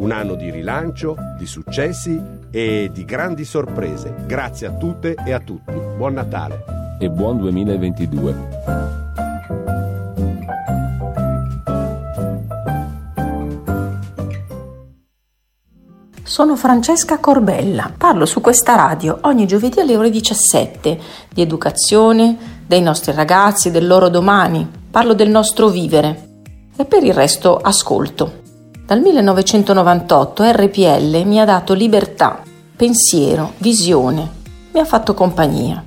un anno di rilancio, di successi e di grandi sorprese. Grazie a tutte e a tutti. Buon Natale e buon 2022. Sono Francesca Corbella, parlo su questa radio ogni giovedì alle ore 17 di educazione, dei nostri ragazzi, del loro domani, parlo del nostro vivere e per il resto ascolto. Dal 1998 RPL mi ha dato libertà, pensiero, visione, mi ha fatto compagnia.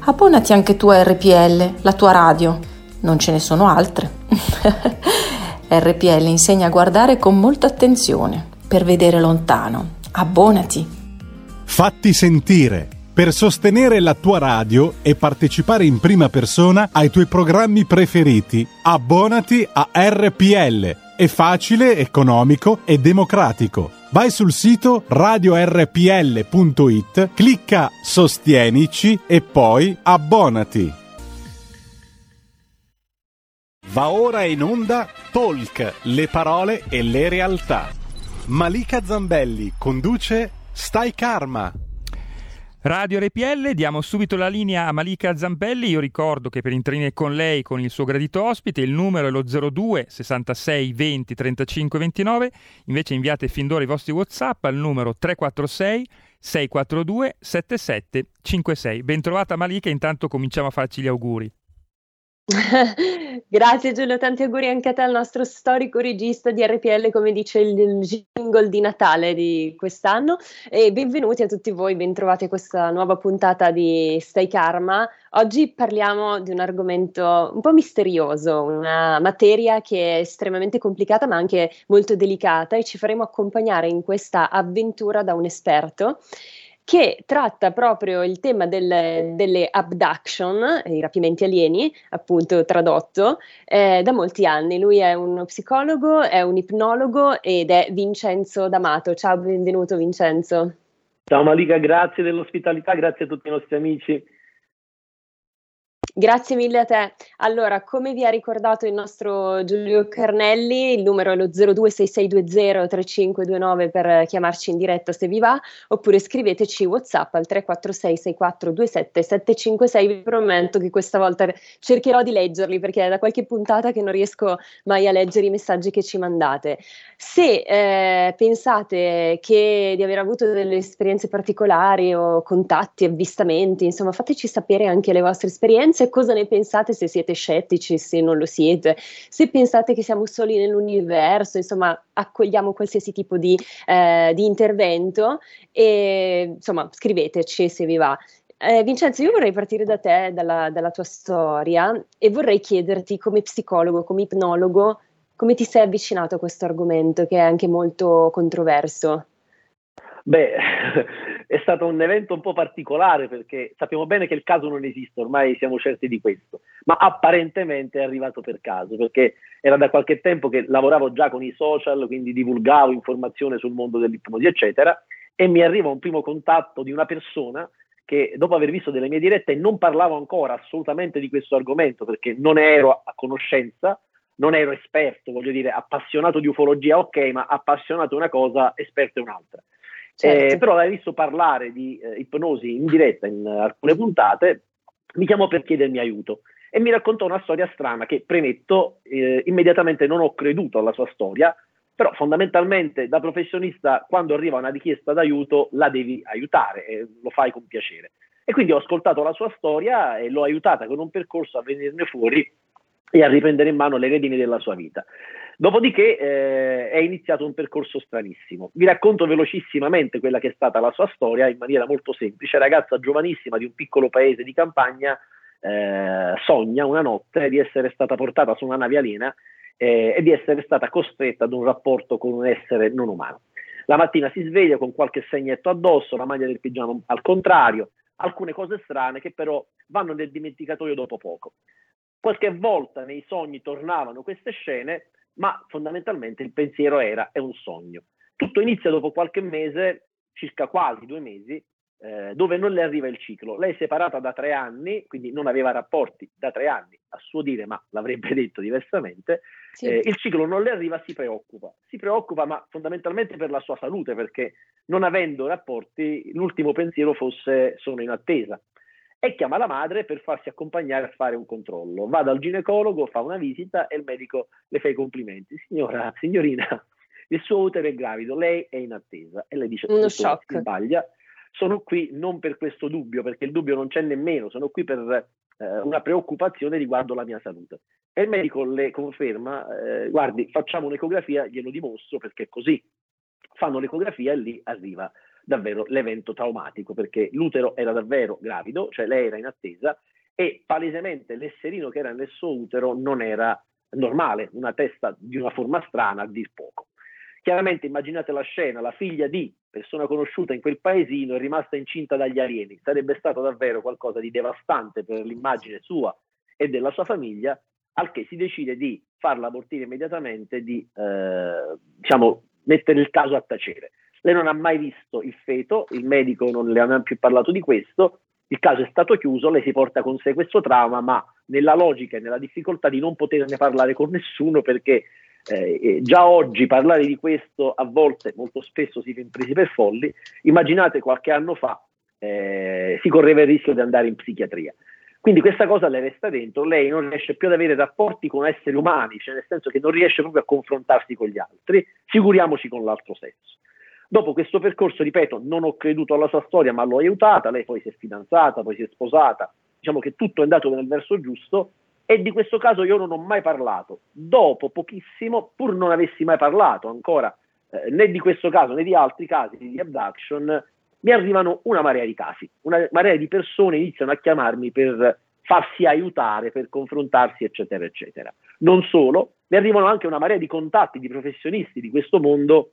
Abbonati anche tu a RPL, la tua radio, non ce ne sono altre. RPL insegna a guardare con molta attenzione per vedere lontano. Abbonati. Fatti sentire per sostenere la tua radio e partecipare in prima persona ai tuoi programmi preferiti. Abbonati a RPL. È facile, economico e democratico. Vai sul sito radiorpl.it, clicca Sostienici e poi abbonati. Va ora in onda Talk, le parole e le realtà. Malika Zambelli conduce Stai Karma. Radio RPL, diamo subito la linea a Malika Zampelli. Io ricordo che per intervenire con lei, con il suo gradito ospite, il numero è lo 02 66 20 35 29. Invece inviate fin d'ora i vostri WhatsApp al numero 346 642 7756. Bentrovata Malika, intanto cominciamo a farci gli auguri. Grazie Giulio, tanti auguri anche a te, al nostro storico regista di RPL, come dice il, jingle di Natale di quest'anno. E benvenuti a tutti voi, bentrovati a questa nuova puntata di Stay Karma. Oggi parliamo di un argomento un po' misterioso, una materia che è estremamente complicata ma anche molto delicata e ci faremo accompagnare in questa avventura da un esperto che tratta proprio il tema del, delle abduction, i rapimenti alieni, appunto tradotto, eh, da molti anni. Lui è uno psicologo, è un ipnologo ed è Vincenzo D'Amato. Ciao, benvenuto Vincenzo. Ciao Malika, grazie dell'ospitalità, grazie a tutti i nostri amici. Grazie mille a te. Allora, come vi ha ricordato il nostro Giulio Carnelli, il numero è lo 0266203529 per chiamarci in diretta se vi va, oppure scriveteci WhatsApp al 346 6427 756. Vi prometto che questa volta cercherò di leggerli perché è da qualche puntata che non riesco mai a leggere i messaggi che ci mandate. Se eh, pensate che di aver avuto delle esperienze particolari o contatti, avvistamenti, insomma, fateci sapere anche le vostre esperienze cosa ne pensate, se siete scettici, se non lo siete, se pensate che siamo soli nell'universo, insomma, accogliamo qualsiasi tipo di, eh, di intervento e insomma, scriveteci se vi va. Eh, Vincenzo, io vorrei partire da te, dalla, dalla tua storia, e vorrei chiederti come psicologo, come ipnologo, come ti sei avvicinato a questo argomento che è anche molto controverso? Beh, è stato un evento un po' particolare perché sappiamo bene che il caso non esiste, ormai siamo certi di questo, ma apparentemente è arrivato per caso perché era da qualche tempo che lavoravo già con i social, quindi divulgavo informazione sul mondo dell'ipnosi, eccetera, e mi arriva un primo contatto di una persona che dopo aver visto delle mie dirette non parlavo ancora assolutamente di questo argomento perché non ero a conoscenza, non ero esperto, voglio dire, appassionato di ufologia, ok, ma appassionato una cosa, esperto è un'altra. Certo. Eh, però avevo visto parlare di eh, ipnosi in diretta in uh, alcune puntate, mi chiamò per chiedermi aiuto e mi raccontò una storia strana che, premetto, eh, immediatamente non ho creduto alla sua storia, però fondamentalmente da professionista quando arriva una richiesta d'aiuto la devi aiutare e lo fai con piacere. E quindi ho ascoltato la sua storia e l'ho aiutata con un percorso a venirne fuori e a riprendere in mano le redini della sua vita. Dopodiché eh, è iniziato un percorso stranissimo. Vi racconto velocissimamente quella che è stata la sua storia in maniera molto semplice. Ragazza giovanissima di un piccolo paese di campagna eh, sogna una notte di essere stata portata su una nave aliena eh, e di essere stata costretta ad un rapporto con un essere non umano. La mattina si sveglia con qualche segnetto addosso, la maglia del pigiama al contrario, alcune cose strane che però vanno nel dimenticatoio dopo poco. Qualche volta nei sogni tornavano queste scene ma fondamentalmente il pensiero era è un sogno. Tutto inizia dopo qualche mese, circa quasi due mesi, eh, dove non le arriva il ciclo. Lei è separata da tre anni, quindi non aveva rapporti da tre anni, a suo dire, ma l'avrebbe detto diversamente. Sì. Eh, il ciclo non le arriva, si preoccupa. Si preoccupa, ma fondamentalmente per la sua salute, perché non avendo rapporti, l'ultimo pensiero fosse sono in attesa e chiama la madre per farsi accompagnare a fare un controllo. Va dal ginecologo, fa una visita e il medico le fa i complimenti. Signora, signorina, il suo utero è gravido, lei è in attesa. E lei dice, uno shock. sbaglia. Sono qui non per questo dubbio, perché il dubbio non c'è nemmeno, sono qui per eh, una preoccupazione riguardo la mia salute. E il medico le conferma, eh, guardi, facciamo un'ecografia, glielo dimostro perché è così. Fanno l'ecografia e lì arriva davvero l'evento traumatico, perché l'utero era davvero gravido, cioè lei era in attesa e palesemente l'esserino che era nel suo utero non era normale, una testa di una forma strana a dir poco. Chiaramente immaginate la scena, la figlia di persona conosciuta in quel paesino è rimasta incinta dagli alieni, sarebbe stato davvero qualcosa di devastante per l'immagine sua e della sua famiglia, al che si decide di farla abortire immediatamente, di eh, diciamo, mettere il caso a tacere. Lei non ha mai visto il feto, il medico non le ha mai più parlato di questo, il caso è stato chiuso, lei si porta con sé questo trauma, ma nella logica e nella difficoltà di non poterne parlare con nessuno perché eh, eh, già oggi parlare di questo a volte, molto spesso si viene presi per folli, immaginate qualche anno fa eh, si correva il rischio di andare in psichiatria. Quindi questa cosa le resta dentro, lei non riesce più ad avere rapporti con esseri umani, cioè nel senso che non riesce proprio a confrontarsi con gli altri, figuriamoci con l'altro sesso. Dopo questo percorso, ripeto, non ho creduto alla sua storia, ma l'ho aiutata, lei poi si è fidanzata, poi si è sposata, diciamo che tutto è andato nel verso giusto e di questo caso io non ho mai parlato. Dopo pochissimo, pur non avessi mai parlato ancora eh, né di questo caso né di altri casi di abduction, mi arrivano una marea di casi, una marea di persone iniziano a chiamarmi per farsi aiutare, per confrontarsi, eccetera, eccetera. Non solo, mi arrivano anche una marea di contatti di professionisti di questo mondo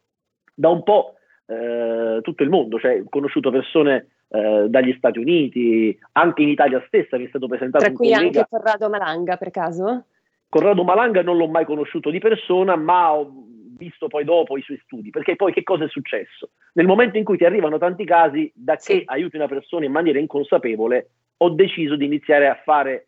da un po' eh, tutto il mondo, cioè ho conosciuto persone eh, dagli Stati Uniti, anche in Italia stessa mi è stato presentato Tra cui collega. anche Corrado Malanga per caso? Corrado Malanga non l'ho mai conosciuto di persona, ma ho visto poi dopo i suoi studi, perché poi che cosa è successo? Nel momento in cui ti arrivano tanti casi, da che sì. aiuti una persona in maniera inconsapevole, ho deciso di iniziare a fare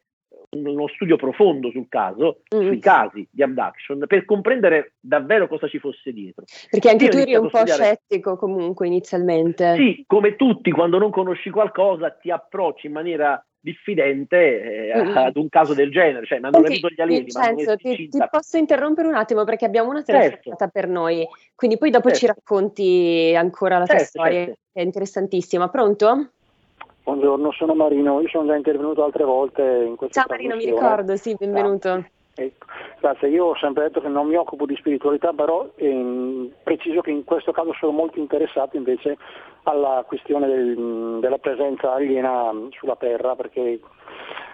uno studio profondo sul caso, mm. sui casi di abduction, per comprendere davvero cosa ci fosse dietro. Perché anche Io tu eri un po' studiare... scettico comunque inizialmente. Sì, come tutti, quando non conosci qualcosa ti approcci in maniera diffidente eh, mm. ad un caso del genere, cioè mi hanno rapito gli alieni. Vincenzo, ti, ti, posso interrompere un attimo perché abbiamo una telefonata certo. per noi, quindi poi dopo certo. ci racconti ancora la tua certo, storia, certo. è interessantissima. Pronto? Buongiorno, sono Marino, io sono già intervenuto altre volte in questa Ciao Marino, mi ricordo, sì, benvenuto. Ecco, grazie, io ho sempre detto che non mi occupo di spiritualità, però ehm, preciso che in questo caso sono molto interessato invece alla questione del, della presenza aliena sulla Terra, perché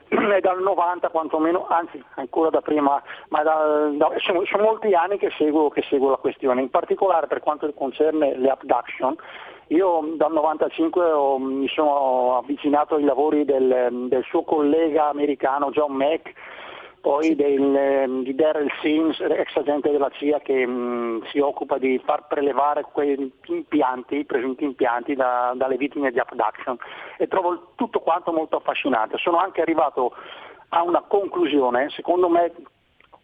è dal 90 quantomeno, anzi ancora da prima, ma da, da, sono, sono, molti anni che seguo, che seguo, la questione, in particolare per quanto concerne le abduction. Io dal 95 ho, mi sono avvicinato ai lavori del, del suo collega americano John Mack, poi del, di Daryl Sims, ex agente della CIA che mh, si occupa di far prelevare quei impianti, presunti impianti da, dalle vittime di abduction e trovo tutto quanto molto affascinante. Sono anche arrivato a una conclusione, secondo me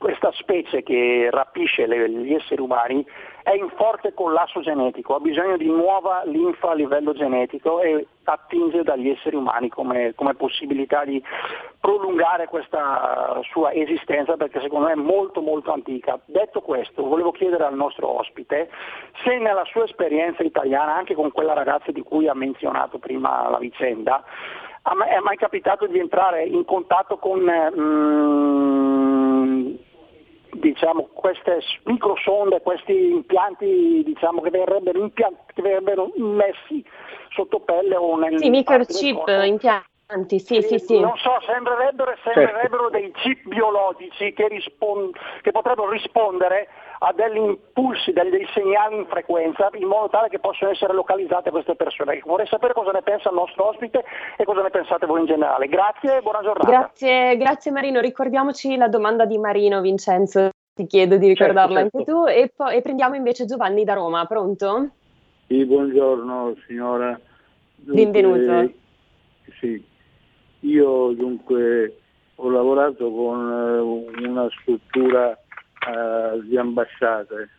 questa specie che rapisce le, gli esseri umani è in forte collasso genetico, ha bisogno di nuova linfa a livello genetico e attinge dagli esseri umani come, come possibilità di prolungare questa sua esistenza perché secondo me è molto molto antica. Detto questo, volevo chiedere al nostro ospite se nella sua esperienza italiana, anche con quella ragazza di cui ha menzionato prima la vicenda, è mai capitato di entrare in contatto con mm, diciamo, queste microsonde, questi impianti diciamo, che, verrebbero impianti, che verrebbero messi sotto pelle o nel Sì, microchip, impianti. Sì, sì, sì. Non so, sembrerebbero, sembrerebbero certo. dei chip biologici che, rispond- che potrebbero rispondere a degli impulsi, dei, dei, segnali in frequenza in modo tale che possano essere localizzate queste persone. Vorrei sapere cosa ne pensa il nostro ospite e cosa ne pensate voi in generale. Grazie e buona giornata. Grazie, grazie Marino. Ricordiamoci la domanda di Marino Vincenzo. Ti chiedo di ricordarla certo, certo. anche tu e, poi, e prendiamo invece Giovanni da Roma. Pronto? Sì, buongiorno signora. Dunque, Benvenuto. Sì, io dunque ho lavorato con eh, una struttura uh, di ambasciate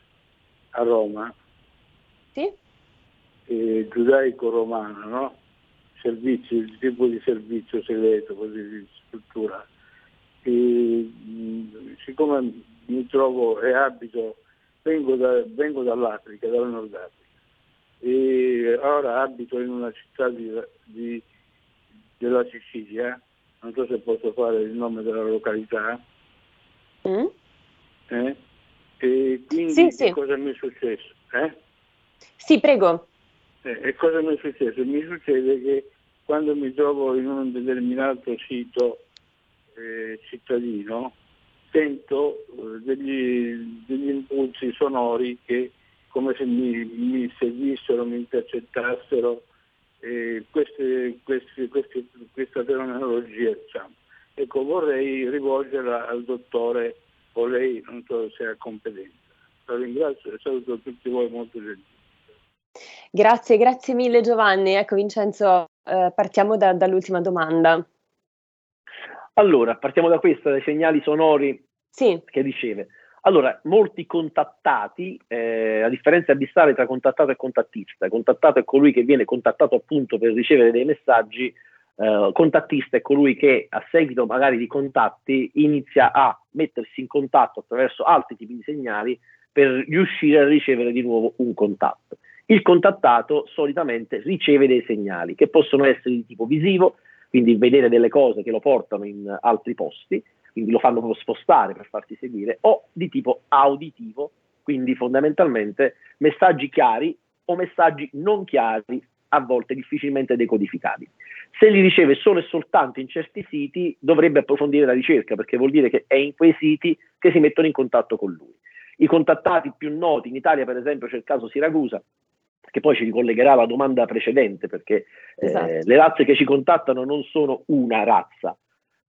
a Roma, sì? giudaico-romano, no? Servizio, il tipo di servizio segreto, così di struttura. E, siccome mi trovo e abito, vengo, da, vengo dall'Africa, dal Nord Africa, e ora abito in una città di, di, della Sicilia, non so se posso fare il nome della località, mm? Eh? E quindi sì, sì. cosa mi è successo? Eh? Sì, prego. Eh, e cosa mi è successo? Mi succede che quando mi trovo in un determinato sito eh, cittadino sento eh, degli, degli, impulsi sonori che come se mi, mi seguissero, mi intercettassero queste, queste, queste, questa terminologia. Diciamo. Ecco, vorrei rivolgerla al dottore o lei non so se ha competenza. La ringrazio e saluto tutti voi molto gentili. Grazie, grazie mille Giovanni. Ecco Vincenzo, eh, partiamo da, dall'ultima domanda. Allora, partiamo da questa, dai segnali sonori sì. che riceve. Allora, molti contattati, eh, la differenza abissale tra contattato e contattista. Contattato è colui che viene contattato appunto per ricevere dei messaggi eh, contattista è colui che a seguito magari di contatti inizia a mettersi in contatto attraverso altri tipi di segnali per riuscire a ricevere di nuovo un contatto. Il contattato solitamente riceve dei segnali che possono essere di tipo visivo, quindi vedere delle cose che lo portano in altri posti, quindi lo fanno proprio spostare per farsi seguire, o di tipo auditivo, quindi fondamentalmente messaggi chiari o messaggi non chiari, a volte difficilmente decodificabili. Se li riceve solo e soltanto in certi siti, dovrebbe approfondire la ricerca, perché vuol dire che è in quei siti che si mettono in contatto con lui. I contattati più noti in Italia, per esempio, c'è il caso Siracusa, che poi ci ricollegherà alla domanda precedente, perché eh, esatto. eh, le razze che ci contattano non sono una razza.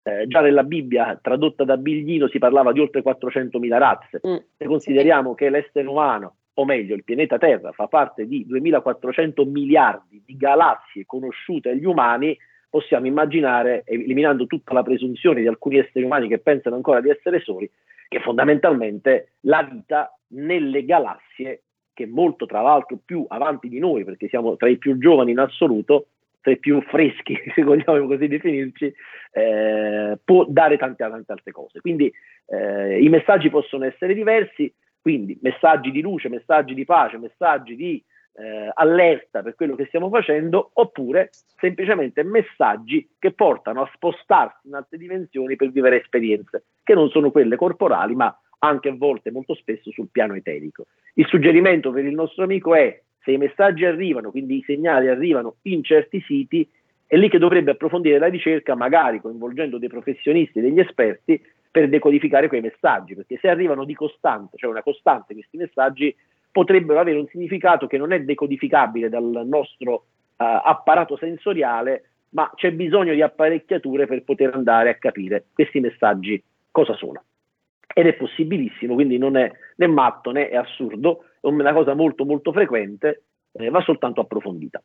Eh, già nella Bibbia, tradotta da Biglino, si parlava di oltre 400.000 razze. Mm. Se consideriamo che l'essere umano o meglio il pianeta Terra fa parte di 2400 miliardi di galassie conosciute agli umani, possiamo immaginare, eliminando tutta la presunzione di alcuni esseri umani che pensano ancora di essere soli, che fondamentalmente la vita nelle galassie, che molto tra l'altro più avanti di noi, perché siamo tra i più giovani in assoluto, tra i più freschi, se vogliamo così definirci, eh, può dare tante, tante altre cose. Quindi eh, i messaggi possono essere diversi, quindi messaggi di luce, messaggi di pace, messaggi di eh, allerta per quello che stiamo facendo, oppure semplicemente messaggi che portano a spostarsi in altre dimensioni per vivere esperienze che non sono quelle corporali, ma anche a volte, molto spesso, sul piano eterico. Il suggerimento per il nostro amico è se i messaggi arrivano, quindi i segnali arrivano in certi siti, è lì che dovrebbe approfondire la ricerca, magari coinvolgendo dei professionisti, degli esperti, per decodificare quei messaggi, perché se arrivano di costante, cioè una costante questi messaggi, potrebbero avere un significato che non è decodificabile dal nostro uh, apparato sensoriale, ma c'è bisogno di apparecchiature per poter andare a capire questi messaggi cosa sono. Ed è possibilissimo, quindi non è né matto né è assurdo, è una cosa molto molto frequente, eh, va soltanto approfondita.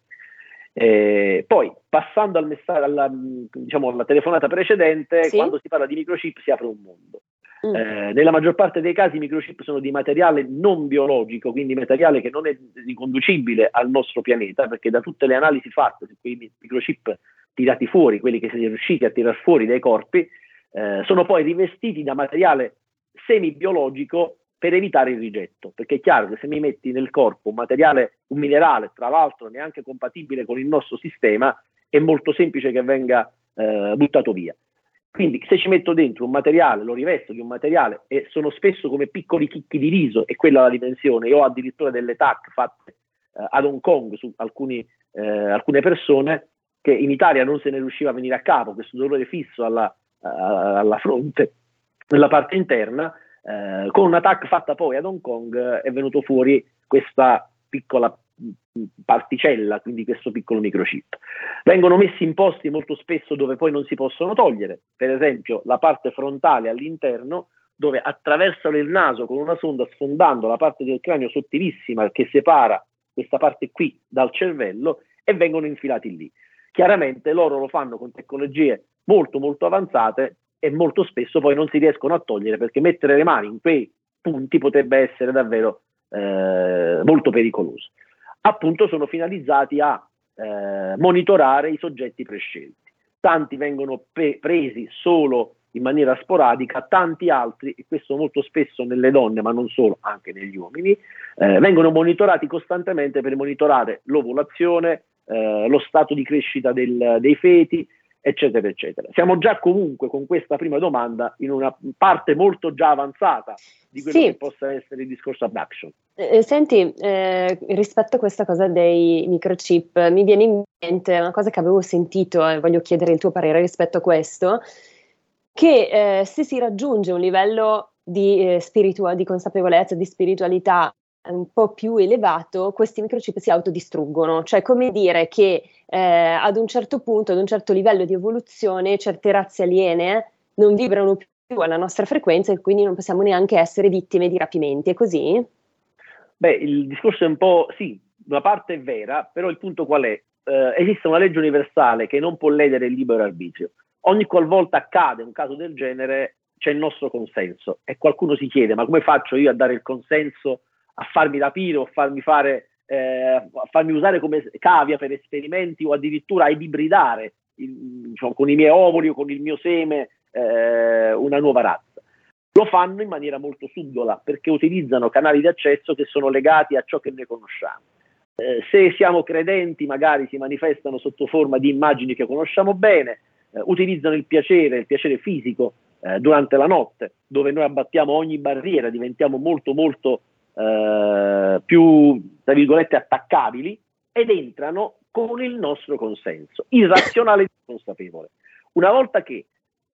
Eh, poi, passando al messaggio, alla, diciamo, alla telefonata precedente, sì? quando si parla di microchip si apre un mondo. Mm. Eh, nella maggior parte dei casi i microchip sono di materiale non biologico, quindi materiale che non è riconducibile al nostro pianeta, perché da tutte le analisi fatte su quei microchip tirati fuori, quelli che si è riusciti a tirar fuori dai corpi, eh, sono poi rivestiti da materiale semi-biologico per evitare il rigetto, perché è chiaro che se mi metti nel corpo un materiale, un minerale, tra l'altro neanche compatibile con il nostro sistema, è molto semplice che venga eh, buttato via. Quindi se ci metto dentro un materiale, lo rivesto di un materiale e sono spesso come piccoli chicchi di riso, e quella la dimensione, io ho addirittura delle TAC fatte eh, ad Hong Kong su alcuni, eh, alcune persone che in Italia non se ne riusciva a venire a capo, questo dolore fisso alla, alla fronte, nella parte interna, eh, con una TAC fatta poi ad Hong Kong eh, è venuto fuori questa piccola particella, quindi questo piccolo microchip. Vengono messi in posti molto spesso dove poi non si possono togliere, per esempio la parte frontale all'interno, dove attraversano il naso con una sonda sfondando la parte del cranio sottilissima che separa questa parte qui dal cervello e vengono infilati lì. Chiaramente loro lo fanno con tecnologie molto molto avanzate e molto spesso poi non si riescono a togliere perché mettere le mani in quei punti potrebbe essere davvero eh, molto pericoloso. Appunto sono finalizzati a eh, monitorare i soggetti prescelti. Tanti vengono pe- presi solo in maniera sporadica, tanti altri, e questo molto spesso nelle donne, ma non solo, anche negli uomini, eh, vengono monitorati costantemente per monitorare l'ovulazione, eh, lo stato di crescita del, dei feti, eccetera, eccetera. Siamo già comunque con questa prima domanda in una parte molto già avanzata di quello sì. che possa essere il discorso abduction. Eh, eh, senti, eh, rispetto a questa cosa dei microchip, mi viene in mente una cosa che avevo sentito e voglio chiedere il tuo parere rispetto a questo, che eh, se si raggiunge un livello di, eh, spiritua- di consapevolezza, di spiritualità un po' più elevato, questi microchip si autodistruggono, cioè come dire che eh, ad un certo punto, ad un certo livello di evoluzione, certe razze aliene non vibrano più alla nostra frequenza e quindi non possiamo neanche essere vittime di rapimenti, è così? Beh, il discorso è un po' sì, una parte è vera, però il punto qual è? Eh, esiste una legge universale che non può ledere il libero arbitrio. Ogni qualvolta accade un caso del genere c'è il nostro consenso e qualcuno si chiede ma come faccio io a dare il consenso a farmi rapire o farmi, fare, eh, farmi usare come cavia per esperimenti o addirittura a ibridare il, diciamo, con i miei ovuli o con il mio seme eh, una nuova razza. Lo fanno in maniera molto subdola perché utilizzano canali di accesso che sono legati a ciò che noi conosciamo. Eh, se siamo credenti, magari si manifestano sotto forma di immagini che conosciamo bene, eh, utilizzano il piacere, il piacere fisico eh, durante la notte, dove noi abbattiamo ogni barriera, diventiamo molto molto eh, più, tra virgolette, attaccabili ed entrano con il nostro consenso, irrazionale e consapevole. Una volta che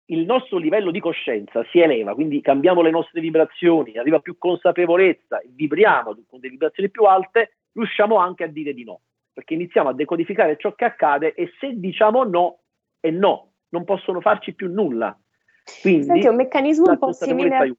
il nostro livello di coscienza si eleva, quindi cambiamo le nostre vibrazioni, arriva più consapevolezza, vibriamo con delle vibrazioni più alte, riusciamo anche a dire di no, perché iniziamo a decodificare ciò che accade e se diciamo no è no, non possono farci più nulla. Quindi, Senti, è un meccanismo un po' simile a...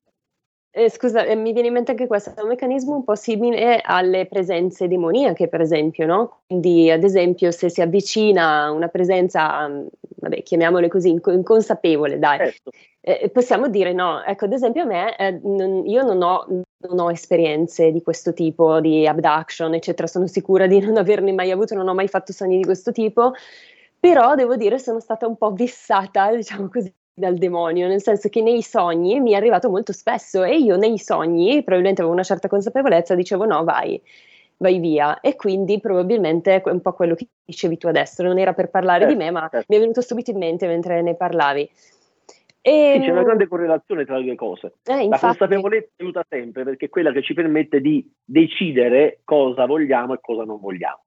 Eh, scusa, eh, mi viene in mente anche questo, è un meccanismo un po' simile alle presenze demoniache, per esempio, no? Quindi, ad esempio, se si avvicina una presenza, mm, vabbè, chiamiamole così, inconsapevole, dai, certo. eh, possiamo dire no. Ecco, ad esempio, a me, eh, non, io non ho, non ho, esperienze di questo tipo, di abduction, eccetera, sono sicura di non averne mai avuto, non ho mai fatto sogni di questo tipo, però devo dire sono stata un po' vissata, diciamo così, dal demonio, nel senso che nei sogni mi è arrivato molto spesso e io nei sogni, probabilmente avevo una certa consapevolezza, dicevo no, vai. vai via. E quindi probabilmente è un po' quello che dicevi tu adesso, non era per parlare certo, di me, ma certo. mi è venuto subito in mente mentre ne parlavi. E... Ehm, Sì, c'è una grande correlazione tra le due cose. Eh, La consapevolezza aiuta sempre perché è quella che ci permette di decidere cosa vogliamo e cosa non vogliamo.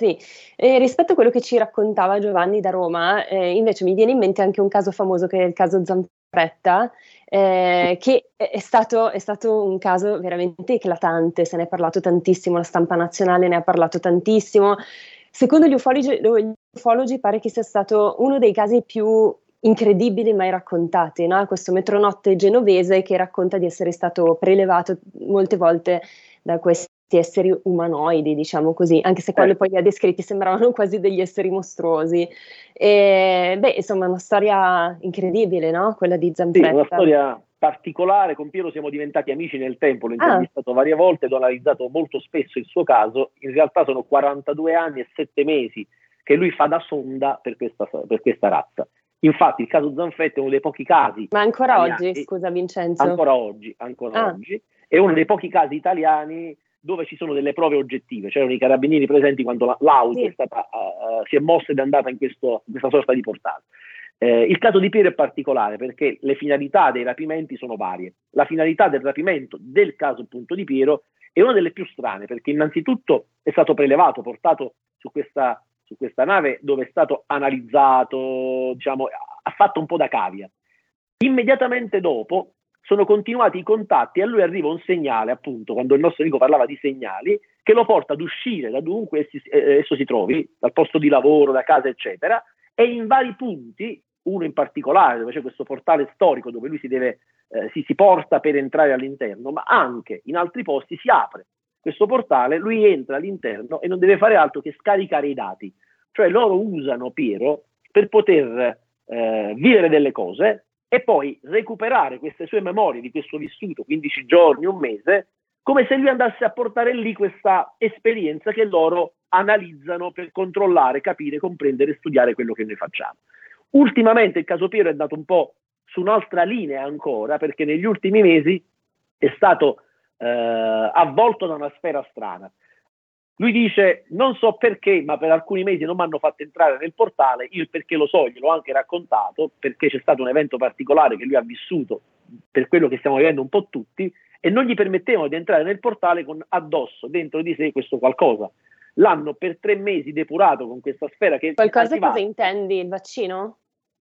Sì, e rispetto a quello che ci raccontava Giovanni da Roma, eh, invece mi viene in mente anche un caso famoso che è il caso Zampretta, eh, che è stato, è stato un caso veramente eclatante, se ne è parlato tantissimo, la stampa nazionale ne ha parlato tantissimo. Secondo gli ufologi, gli ufologi pare che sia stato uno dei casi più incredibili mai raccontati, no? Questo metronotte genovese che racconta di essere stato prelevato molte volte da questi esseri umanoidi, diciamo così, anche se quando Certo. poi li ha descritti sembravano quasi degli esseri mostruosi. E, beh, insomma, una storia incredibile, no? Quella di Sì, Zampretta. una storia particolare, con Piero siamo diventati amici nel tempo, l'ho Ah. intervistato varie volte ho analizzato molto spesso il suo caso, in realtà sono 42 anni e 7 mesi che lui fa da sonda per questa, per questa razza. Infatti il caso Zanfetta è uno dei pochi casi, Ma ancora italiani- oggi, scusa Vincenzo. ancora oggi, ancora Ah. oggi, è uno dei pochi casi italiani dove ci sono delle prove oggettive, c'erano i carabinieri presenti quando la- l'auto Sì. è stata, eh, si è mossa ed è andata in, questo- in questa sorta di portale. Eh, il caso di Piero è particolare perché le finalità dei rapimenti sono varie. La finalità del rapimento del caso appunto di Piero è una delle più strane perché innanzitutto è stato prelevato, portato su questa, su questa nave dove è stato analizzato, diciamo, ha fatto un po' da cavia. Immediatamente dopo sono continuati i contatti e a lui arriva un segnale, appunto, quando il nostro amico parlava di segnali, che lo porta ad uscire da dovunque esso si trovi, dal posto di lavoro, da casa, eccetera, e in vari punti, uno in particolare, dove c'è questo portale storico dove lui si, deve, eh, si, si porta per entrare all'interno, ma anche in altri posti si apre questo portale, lui entra all'interno e non deve fare altro che scaricare i dati. Cioè loro usano Piero per poter eh, vivere delle cose e poi recuperare queste sue memorie di questo vissuto, 15 giorni, un mese, come se lui andasse a portare lì questa esperienza che loro analizzano per controllare, capire, comprendere e studiare quello che noi facciamo. Ultimamente il caso Piero è andato un po' su un'altra linea ancora, perché negli ultimi mesi è stato eh, avvolto da una sfera strana. Lui dice: Non so perché, ma per alcuni mesi non mi hanno fatto entrare nel portale. Io il perché lo so, gliel'ho anche raccontato, perché c'è stato un evento particolare che lui ha vissuto per quello che stiamo vivendo un po' tutti, e non gli permettevano di entrare nel portale con addosso, dentro di sé, questo qualcosa. L'hanno per tre mesi depurato con questa sfera che Qualcosa cosa intendi? Il vaccino?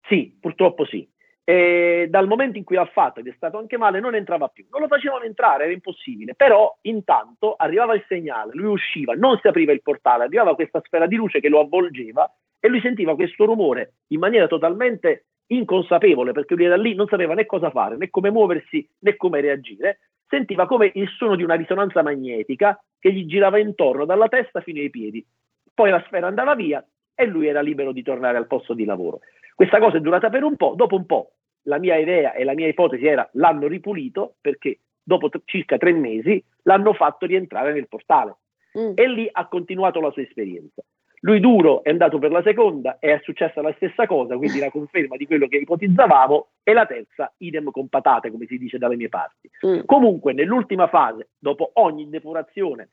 Sì, purtroppo sì. E dal momento in cui l'ha fatto ed è stato anche male, non entrava più. Non lo facevano entrare, era impossibile. Però intanto arrivava il segnale, lui usciva, non si apriva il portale, arrivava questa sfera di luce che lo avvolgeva e lui sentiva questo rumore in maniera totalmente inconsapevole, perché lui era lì, non sapeva né cosa fare, né come muoversi, né come reagire. Sentiva come il suono di una risonanza magnetica che gli girava intorno dalla testa fino ai piedi. Poi la sfera andava via e lui era libero di tornare al posto di lavoro. Questa cosa è durata per un po', dopo un po' la mia idea e la mia ipotesi era l'hanno ripulito perché dopo t- circa tre mesi l'hanno fatto rientrare nel portale Mm. e lì ha continuato la sua esperienza. Lui duro è andato per la seconda e è successa la stessa cosa, quindi la conferma di quello che ipotizzavamo, e la terza idem con patate, come si dice dalle mie parti. Mm. Comunque, nell'ultima fase, dopo ogni depurazione,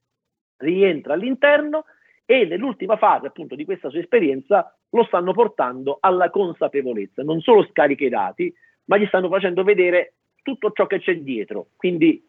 rientra all'interno e nell'ultima fase appunto di questa sua esperienza lo stanno portando alla consapevolezza, non solo scarica i dati, ma gli stanno facendo vedere tutto ciò che c'è dietro. Quindi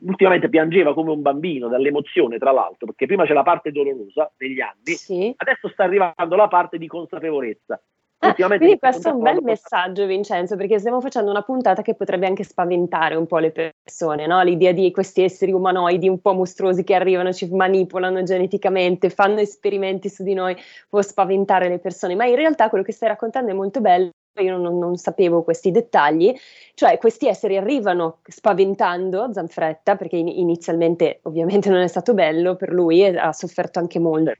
ultimamente piangeva come un bambino dall'emozione, tra l'altro, perché prima c'è la parte dolorosa degli anni, Sì. adesso sta arrivando la parte di consapevolezza. Ah, quindi questo è un bel messaggio, Vincenzo, perché stiamo facendo una puntata che potrebbe anche spaventare un po' le persone, no? L'idea di questi esseri umanoidi un po' mostruosi che arrivano, ci manipolano geneticamente, fanno esperimenti su di noi, può spaventare le persone, ma in realtà quello che stai raccontando è molto bello. Io non, non sapevo questi dettagli, cioè questi esseri arrivano spaventando Zanfretta perché in- inizialmente ovviamente non è stato bello per lui e ha sofferto anche molto.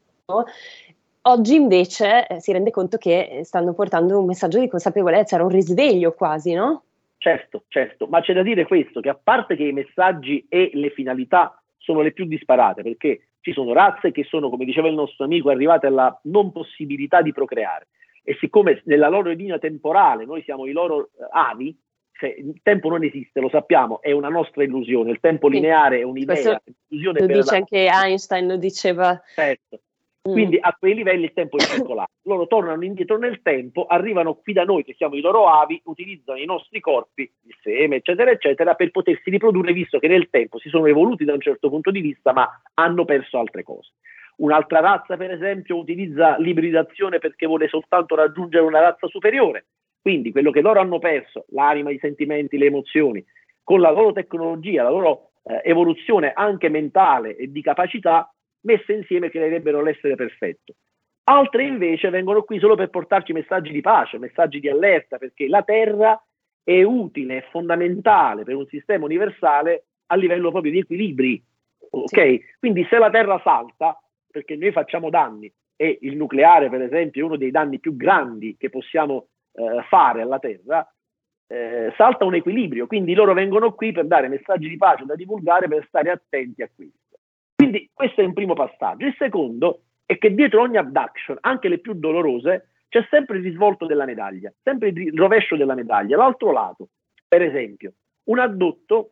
Oggi invece eh, si rende conto che eh, stanno portando un messaggio di consapevolezza, era un risveglio quasi, no? Certo, certo, ma c'è da dire questo, che a parte che i messaggi e le finalità sono le più disparate, perché ci sono razze che sono, come diceva il nostro amico, arrivate alla non possibilità di procreare e siccome nella loro linea temporale noi siamo i loro eh, avi, cioè, il tempo non esiste, lo sappiamo, è una nostra illusione, il tempo lineare è un'idea, Questo un'illusione lo dice la- anche Einstein, lo diceva. Certo. Mm. Quindi a quei livelli il tempo è circolare. Loro tornano indietro nel tempo, arrivano qui da noi che siamo i loro avi, utilizzano i nostri corpi, il seme, eccetera, eccetera, per potersi riprodurre, visto che nel tempo si sono evoluti da un certo punto di vista, ma hanno perso altre cose. Un'altra razza, per esempio, utilizza l'ibridazione perché vuole soltanto raggiungere una razza superiore. Quindi quello che loro hanno perso, l'anima, i sentimenti, le emozioni, con la loro tecnologia, la loro eh, evoluzione anche mentale e di capacità, messe insieme creerebbero l'essere perfetto. Altre invece vengono qui solo per portarci messaggi di pace, messaggi di allerta, perché la Terra è utile, è fondamentale per un sistema universale a livello proprio di equilibri. Ok? Quindi se la Terra salta, perché noi facciamo danni, e il nucleare, per esempio, è uno dei danni più grandi che possiamo eh, fare alla Terra, eh, salta un equilibrio. Quindi loro vengono qui per dare messaggi di pace da divulgare, per stare attenti a questo. Quindi questo è un primo passaggio. Il secondo è che dietro ogni abduction, anche le più dolorose, c'è sempre il risvolto della medaglia, sempre il rovescio della medaglia. L'altro lato, per esempio, un addotto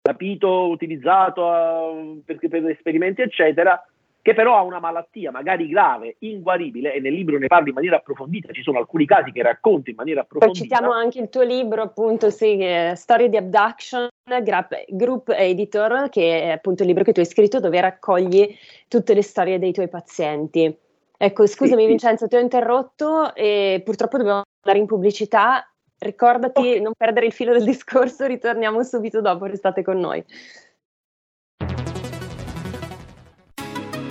capito, utilizzato eh, per, per esperimenti, eccetera, che però ha una malattia magari grave, inguaribile, e nel libro ne parli in maniera approfondita, ci sono alcuni casi che racconti in maniera Poi approfondita. citiamo anche il tuo libro, appunto, sì, eh, Storie di Abduction, Group Editor, che è appunto il libro che tu hai scritto dove raccogli tutte le storie dei tuoi pazienti. Ecco, scusami sì. Vincenzo, ti ho interrotto e purtroppo dobbiamo andare in pubblicità. Ricordati non perdere il filo del discorso, ritorniamo subito dopo, restate con noi.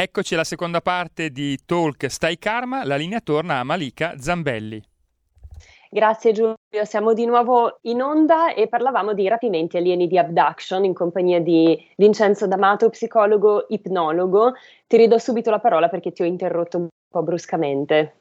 Eccoci alla seconda parte di Talk Stai Karma, la linea torna a Malika Zambelli. Grazie Giulio, siamo di nuovo in onda e parlavamo di rapimenti alieni di abduction in compagnia di Vincenzo D'Amato, psicologo ipnologo. Ti ridò subito la parola perché ti ho interrotto un po' bruscamente.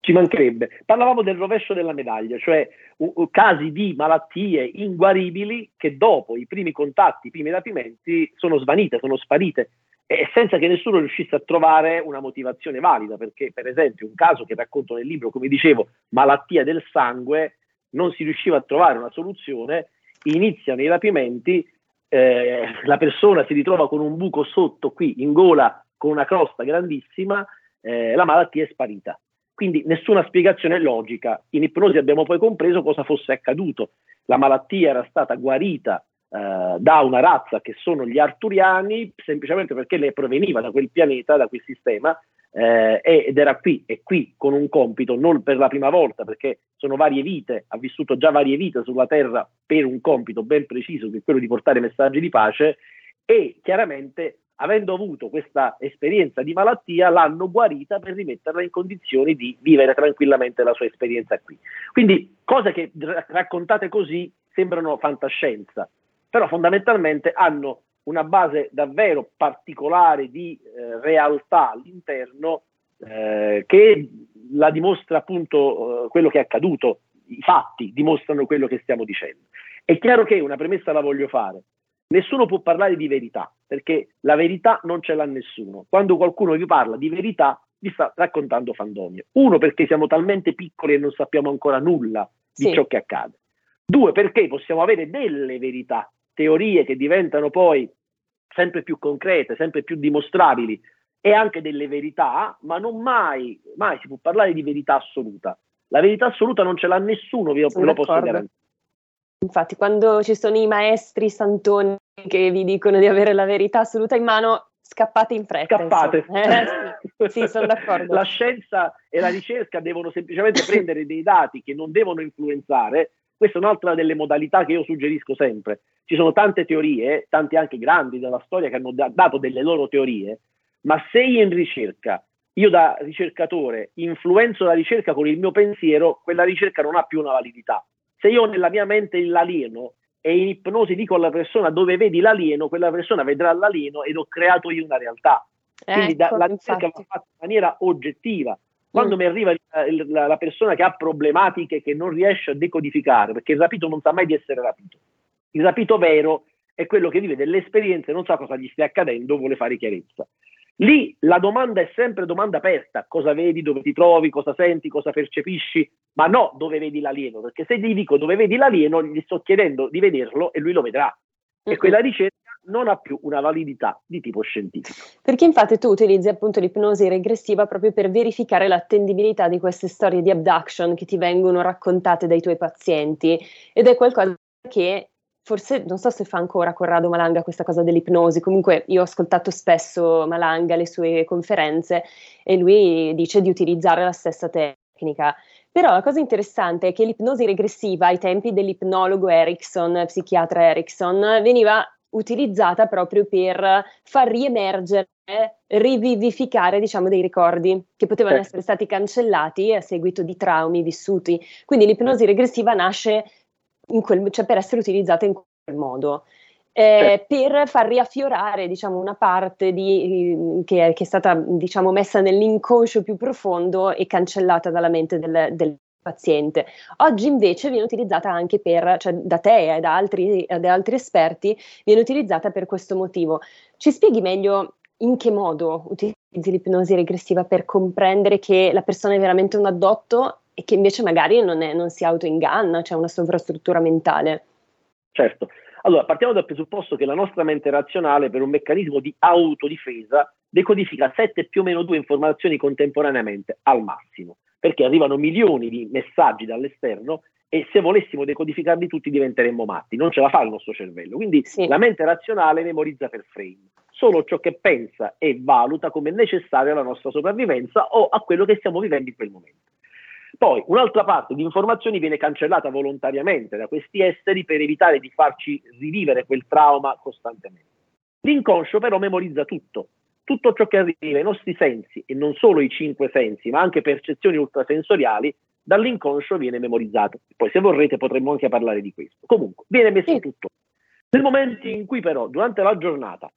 Ci mancherebbe. Parlavamo del rovescio della medaglia, cioè u- u- casi di malattie inguaribili che dopo i primi contatti, i primi rapimenti sono svanite, sono sparite e senza che nessuno riuscisse a trovare una motivazione valida, perché per esempio un caso che racconto nel libro, come dicevo, malattia del sangue, non si riusciva a trovare una soluzione, iniziano i rapimenti, eh, la persona si ritrova con un buco sotto qui in gola con una crosta grandissima, eh, la malattia è sparita. quindi nessuna spiegazione logica. In ipnosi abbiamo poi compreso cosa fosse accaduto. La malattia era stata guarita eh, da una razza che sono gli arturiani, semplicemente perché lei proveniva da quel pianeta, da quel sistema, eh, ed era qui e qui con un compito, non per la prima volta, perché sono varie vite, ha vissuto già varie vite sulla Terra per un compito ben preciso, che è quello di portare messaggi di pace, e chiaramente avendo avuto questa esperienza di malattia, l'hanno guarita per rimetterla in condizioni di vivere tranquillamente la sua esperienza qui. Quindi cose che raccontate così sembrano fantascienza, però fondamentalmente hanno una base davvero particolare di eh, realtà all'interno eh, che la dimostra appunto eh, quello che è accaduto, i fatti dimostrano quello che stiamo dicendo. È chiaro che una premessa la voglio fare. Nessuno può parlare di verità, perché la verità non ce l'ha nessuno. Quando qualcuno vi parla di verità, vi sta raccontando fandonie. Uno, perché siamo talmente piccoli e non sappiamo ancora nulla di sì. ciò che accade. Due, perché possiamo avere delle verità, teorie che diventano poi sempre più concrete, sempre più dimostrabili e anche delle verità, ma non mai, mai si può parlare di verità assoluta. La verità assoluta non ce l'ha nessuno, vi lo posso garantire. Infatti, quando ci sono i maestri santoni che vi dicono di avere la verità assoluta in mano, scappate in fretta. Scappate. Eh, sì, sì, sono d'accordo. La scienza e la ricerca devono semplicemente prendere dei dati che non devono influenzare. Questa è un'altra delle modalità che io suggerisco sempre. Ci sono tante teorie, tanti anche grandi della storia che hanno da- dato delle loro teorie, ma se io in ricerca, io da ricercatore, influenzo la ricerca con il mio pensiero, quella ricerca non ha più una validità se io nella mia mente l'alieno e in ipnosi dico alla persona dove vedi l'alieno, quella persona vedrà l'alieno ed ho creato io una realtà. Quindi ecco, da, la ricerca va fatta in maniera oggettiva. Quando mm. mi arriva la, la, la, persona che ha problematiche che non riesce a decodificare, perché il rapito non sa mai di essere rapito. Il rapito vero è quello che vive delle esperienze, non sa cosa gli stia accadendo, vuole fare chiarezza. Lì la domanda è sempre domanda aperta, cosa vedi, dove ti trovi, cosa senti, cosa percepisci, ma no dove vedi l'alieno, perché se gli dico dove vedi l'alieno gli sto chiedendo di vederlo e lui lo vedrà. E quella ricerca non ha più una validità di tipo scientifico. Perché infatti tu utilizzi appunto l'ipnosi regressiva proprio per verificare l'attendibilità di queste storie di abduction che ti vengono raccontate dai tuoi pazienti ed è qualcosa che forse non so se fa ancora Corrado Malanga questa cosa dell'ipnosi, comunque io ho ascoltato spesso Malanga le sue conferenze e lui dice di utilizzare la stessa tecnica. Però la cosa interessante è che l'ipnosi regressiva ai tempi dell'ipnologo Erickson, psichiatra Erickson, veniva utilizzata proprio per far riemergere, rivivificare diciamo dei ricordi che potevano certo. essere stati cancellati a seguito di traumi vissuti. Quindi l'ipnosi regressiva nasce quel, cioè per essere utilizzata in quel modo. Eh, certo. per far riaffiorare diciamo, una parte di, che, che, è stata diciamo, messa nell'inconscio più profondo e cancellata dalla mente del, del, paziente. Oggi invece viene utilizzata anche per, cioè da te e da altri, da altri esperti, viene utilizzata per questo motivo. Ci spieghi meglio in che modo utilizzi l'ipnosi regressiva per comprendere che la persona è veramente un addotto e che invece magari non, è, non si autoinganna, c'è cioè una sovrastruttura mentale. Certo. Allora, partiamo dal presupposto che la nostra mente razionale, per un meccanismo di autodifesa, decodifica 7 più o meno 2 informazioni contemporaneamente, al massimo, perché arrivano milioni di messaggi dall'esterno e se volessimo decodificarli tutti diventeremmo matti, non ce la fa il nostro cervello. Quindi sì. la mente razionale memorizza per frame solo ciò che pensa e valuta come necessario alla nostra sopravvivenza o a quello che stiamo vivendo in quel momento. Poi un'altra parte di informazioni viene cancellata volontariamente da questi esseri per evitare di farci rivivere quel trauma costantemente. L'inconscio però memorizza tutto, tutto ciò che arriva ai nostri sensi e non solo i cinque sensi, ma anche percezioni ultrasensoriali, dall'inconscio viene memorizzato. Poi se vorrete potremmo anche parlare di questo. Comunque, viene messo tutto. Nel momento in cui però durante la giornata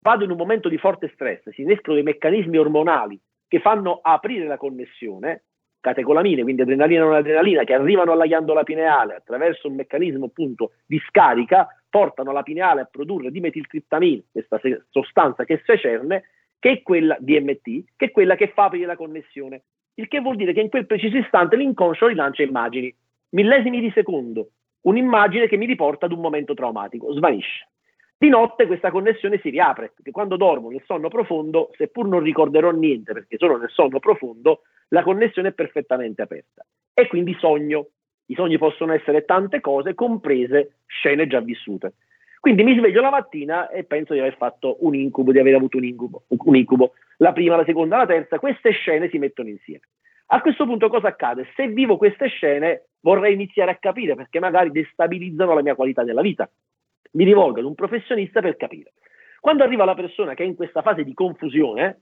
vado in un momento di forte stress, si innescano dei meccanismi ormonali che fanno aprire la connessione, catecolamine, quindi adrenalina e non adrenalina, che arrivano alla ghiandola pineale attraverso un meccanismo appunto di scarica, portano la pineale a produrre dimetiltriptamina, questa sostanza che secerne, che è quella DMT, che è quella che fa aprire la connessione. Il che vuol dire che in quel preciso istante l'inconscio rilancia immagini, millesimi di secondo, un'immagine che mi riporta ad un momento traumatico, svanisce. Di notte questa connessione si riapre, perché quando dormo nel sonno profondo, seppur non ricorderò niente perché sono nel sonno profondo, la connessione è perfettamente aperta. E quindi sogno. I sogni possono essere tante cose, comprese scene già vissute. Quindi mi sveglio la mattina e penso di aver fatto un incubo, di aver avuto un incubo, un incubo. La prima, la seconda, la terza, queste scene si mettono insieme. A questo punto cosa accade? Se vivo queste scene vorrei iniziare a capire perché magari destabilizzano la mia qualità della vita. Mi rivolgo ad un professionista per capire. Quando arriva la persona che è in questa fase di confusione,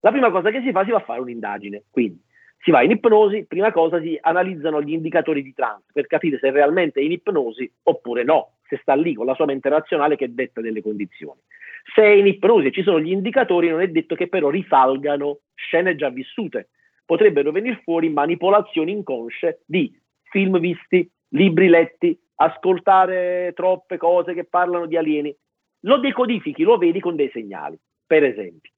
la prima cosa che si fa si va a fare un'indagine. Quindi si va in ipnosi, prima cosa si analizzano gli indicatori di trance per capire se realmente è in ipnosi oppure no, se sta lì con la sua mente razionale che detta delle condizioni. Se è in ipnosi e ci sono gli indicatori, non è detto che però risalgano scene già vissute. Potrebbero venire fuori manipolazioni inconsce di film visti, libri letti, ascoltare troppe cose che parlano di alieni. Lo decodifichi, lo vedi con dei segnali. Per esempio,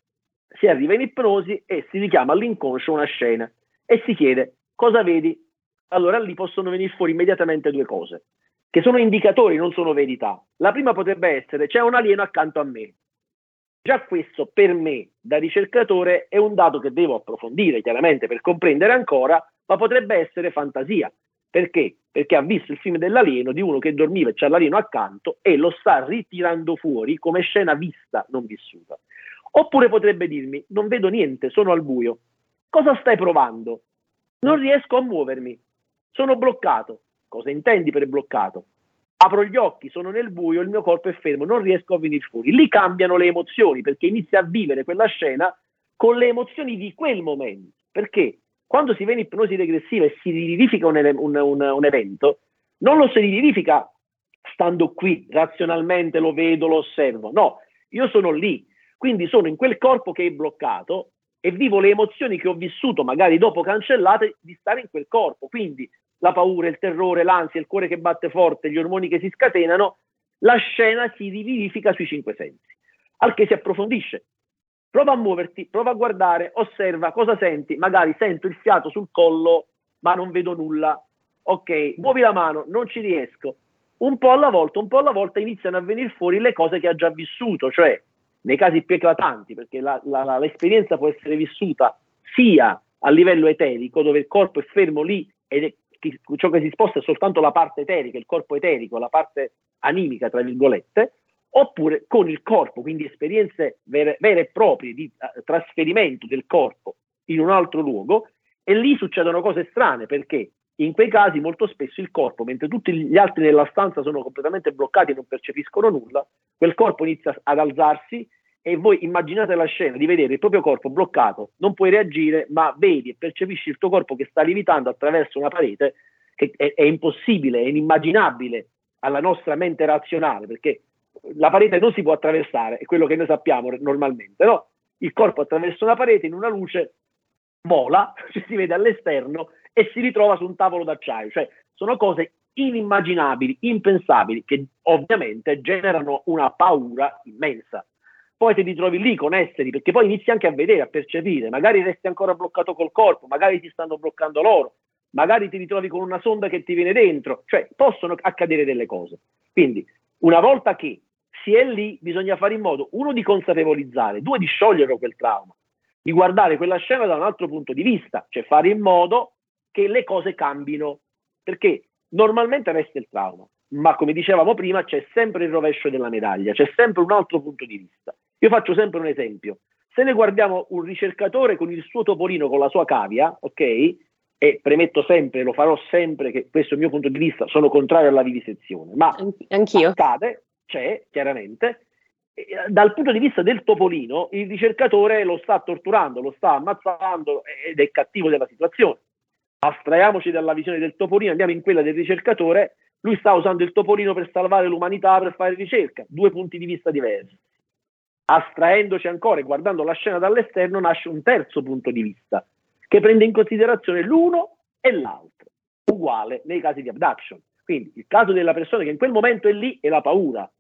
si arriva in ipnosi e si richiama all'inconscio una scena e si chiede cosa vedi? Allora lì possono venire fuori immediatamente due cose, che sono indicatori, non sono verità. La prima potrebbe essere c'è un alieno accanto a me. Già questo per me, da ricercatore, è un dato che devo approfondire chiaramente per comprendere ancora, ma potrebbe essere fantasia. Perché? Perché ha visto il film dell'alieno di uno che dormiva e c'è l'alieno accanto e lo sta ritirando fuori come scena vista, non vissuta. Oppure potrebbe dirmi, non vedo niente, sono al buio. Cosa stai provando? Non riesco a muovermi. Sono bloccato. Cosa intendi per bloccato? Apro gli occhi, sono nel buio, il mio corpo è fermo, non riesco a venire fuori. Lì cambiano le emozioni perché inizia a vivere quella scena con le emozioni di quel momento. Perché quando si va in ipnosi regressiva e si rivivifica un, un, un, un evento, non lo si rivivifica stando qui razionalmente, lo vedo, lo osservo. No, io sono lì, quindi sono in quel corpo che è bloccato e vivo le emozioni che ho vissuto, magari dopo cancellate, di stare in quel corpo. Quindi la paura, il terrore, l'ansia, il cuore che batte forte, gli ormoni che si scatenano, la scena si rivivifica sui cinque sensi. Al che si approfondisce. Prova a muoverti, prova a guardare, osserva cosa senti. Magari sento il fiato sul collo, ma non vedo nulla. Ok, muovi la mano, non ci riesco. Un po' alla volta, un po' alla volta iniziano a venire fuori le cose che ha già vissuto, cioè nei casi più eclatanti, perché la, la, l'esperienza può essere vissuta sia a livello eterico, dove il corpo è fermo lì ed è, ciò che si sposta è soltanto la parte eterica, il corpo eterico, la parte animica, tra virgolette, oppure con il corpo, quindi esperienze vere, vere e proprie di uh, trasferimento del corpo in un altro luogo, e lì succedono cose strane perché in quei casi molto spesso il corpo, mentre tutti gli altri nella stanza sono completamente bloccati e non percepiscono nulla, quel corpo inizia ad alzarsi e voi immaginate la scena di vedere il proprio corpo bloccato, non puoi reagire, ma vedi e percepisci il tuo corpo che sta lievitando attraverso una parete che è, è impossibile, è inimmaginabile alla nostra mente razionale, perché la parete non si può attraversare, è quello che noi sappiamo normalmente, no? Il corpo attraverso una parete in una luce vola, ci si vede all'esterno e si ritrova su un tavolo d'acciaio. Cioè, sono cose inimmaginabili, impensabili, che ovviamente generano una paura immensa. Poi ti ritrovi lì con esseri, perché poi inizi anche a vedere, a percepire, magari resti ancora bloccato col corpo, magari ti stanno bloccando loro, magari ti ritrovi con una sonda che ti viene dentro, cioè possono accadere delle cose. Quindi, una volta che si è lì, bisogna fare in modo, uno, di consapevolizzare, due, di sciogliere quel trauma, di guardare quella scena da un altro punto di vista, cioè fare in modo che le cose cambino, perché normalmente resta il trauma, ma come dicevamo prima c'è sempre il rovescio della medaglia, c'è sempre un altro punto di vista. Io faccio sempre un esempio. Se ne guardiamo un ricercatore con il suo topolino, con la sua cavia, ok? E premetto sempre, lo farò sempre, che questo è il mio punto di vista, sono contrario alla vivisezione, ma Anch'io. accade, c'è chiaramente, dal punto di vista del topolino, il ricercatore lo sta torturando, lo sta ammazzando ed è cattivo della situazione astraiamoci dalla visione del topolino, andiamo in quella del ricercatore, lui sta usando il topolino per salvare l'umanità, per fare ricerca, due punti di vista diversi. Astraendoci ancora e guardando la scena dall'esterno nasce un terzo punto di vista, che prende in considerazione l'uno e l'altro, uguale nei casi di abduction. Quindi il caso della persona che in quel momento è lì è la paura.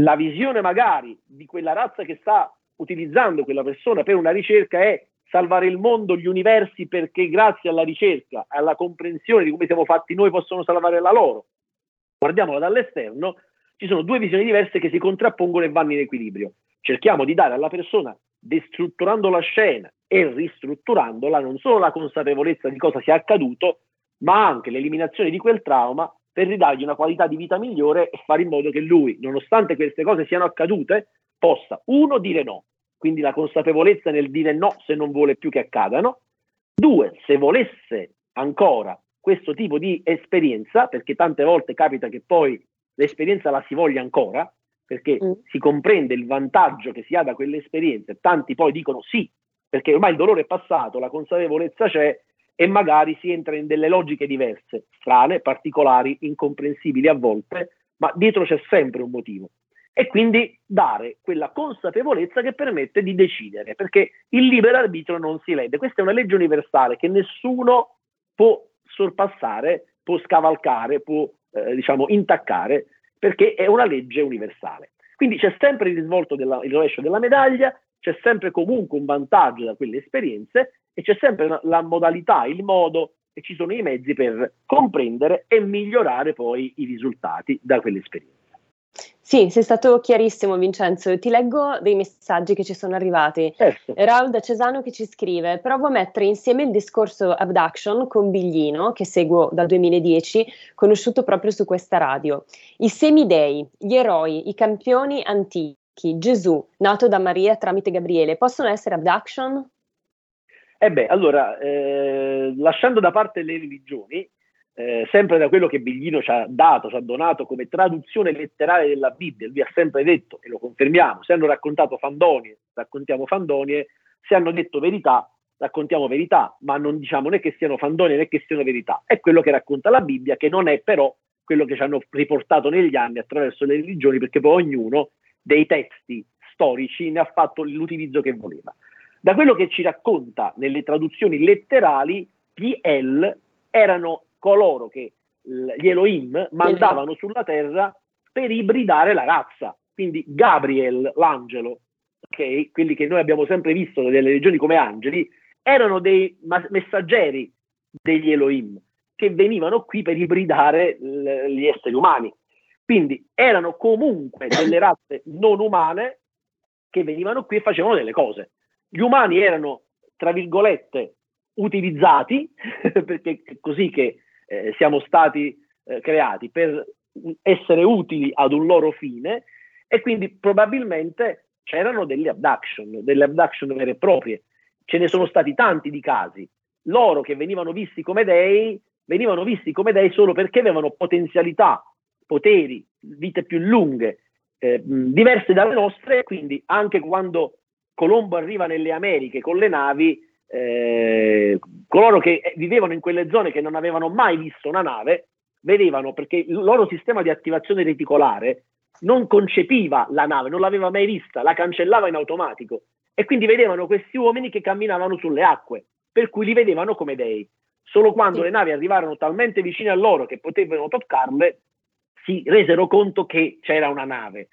La visione magari di quella razza che sta utilizzando quella persona per una ricerca è salvare il mondo, gli universi, perché grazie alla ricerca, alla comprensione di come siamo fatti noi, possono salvare la loro. Guardiamola dall'esterno, ci sono due visioni diverse che si contrappongono e vanno in equilibrio. Cerchiamo di dare alla persona, destrutturando la scena e ristrutturandola, non solo la consapevolezza di cosa sia accaduto, ma anche l'eliminazione di quel trauma per ridargli una qualità di vita migliore e fare in modo che lui, nonostante queste cose siano accadute, possa, uno, dire no, quindi la consapevolezza nel dire no se non vuole più che accadano, due, se volesse ancora questo tipo di esperienza, perché tante volte capita che poi l'esperienza la si voglia ancora, perché mm. si comprende il vantaggio che si ha da quell'esperienza e tanti poi dicono sì, perché ormai il dolore è passato, la consapevolezza c'è e magari si entra in delle logiche diverse, strane, particolari, incomprensibili a volte, ma dietro c'è sempre un motivo. E quindi dare quella consapevolezza che permette di decidere, perché il libero arbitrio non si lede. Questa è una legge universale che nessuno può sorpassare, può scavalcare, può eh, diciamo intaccare, perché è una legge universale. Quindi c'è sempre il risvolto, della, il rovescio della medaglia, c'è sempre comunque un vantaggio da quelle esperienze e c'è sempre la, la modalità, il modo e ci sono i mezzi per comprendere e migliorare poi i risultati da quelle esperienze. Sì, sei stato chiarissimo Vincenzo. Ti leggo dei messaggi che ci sono arrivati. Certo. Raul da Cesano che ci scrive: Provo a mettere insieme il discorso Abduction con Biglino, che seguo dal 2010, conosciuto proprio su questa radio. I semidei, gli eroi, i campioni antichi, Gesù, nato da Maria tramite Gabriele, possono essere abduction? Eh beh, allora, eh, lasciando da parte le religioni, eh, sempre da quello che Biglino ci ha dato, ci ha donato come traduzione letterale della Bibbia, lui ha sempre detto, e lo confermiamo, se hanno raccontato fandonie, raccontiamo fandonie, se hanno detto verità, raccontiamo verità, ma non diciamo né che siano fandonie né che siano verità. È quello che racconta la Bibbia, che non è però quello che ci hanno riportato negli anni attraverso le religioni, perché poi ognuno dei testi storici ne ha fatto l'utilizzo che voleva. Da quello che ci racconta nelle traduzioni letterali, gli El erano coloro che gli Elohim mandavano sulla terra per ibridare la razza. Quindi Gabriel, l'angelo, okay, quelli che noi abbiamo sempre visto nelle regioni come angeli, erano dei messaggeri degli Elohim che venivano qui per ibridare gli esseri umani. Quindi erano comunque delle razze non umane che venivano qui e facevano delle cose. Gli umani erano, tra virgolette, utilizzati, perché è così che eh, siamo stati eh, creati per essere utili ad un loro fine e quindi probabilmente c'erano delle abduction, delle abduction vere e proprie. Ce ne sono stati tanti di casi. Loro che venivano visti come dei, venivano visti come dei solo perché avevano potenzialità, poteri, vite più lunghe, eh, diverse dalle nostre, quindi anche quando Colombo arriva nelle Americhe con le navi, eh, coloro che vivevano in quelle zone che non avevano mai visto una nave, vedevano perché il loro sistema di attivazione reticolare non concepiva la nave, non l'aveva mai vista, la cancellava in automatico e quindi vedevano questi uomini che camminavano sulle acque, per cui li vedevano come dei. Solo quando sì. le navi arrivarono talmente vicine a loro che potevano toccarle, si resero conto che c'era una nave.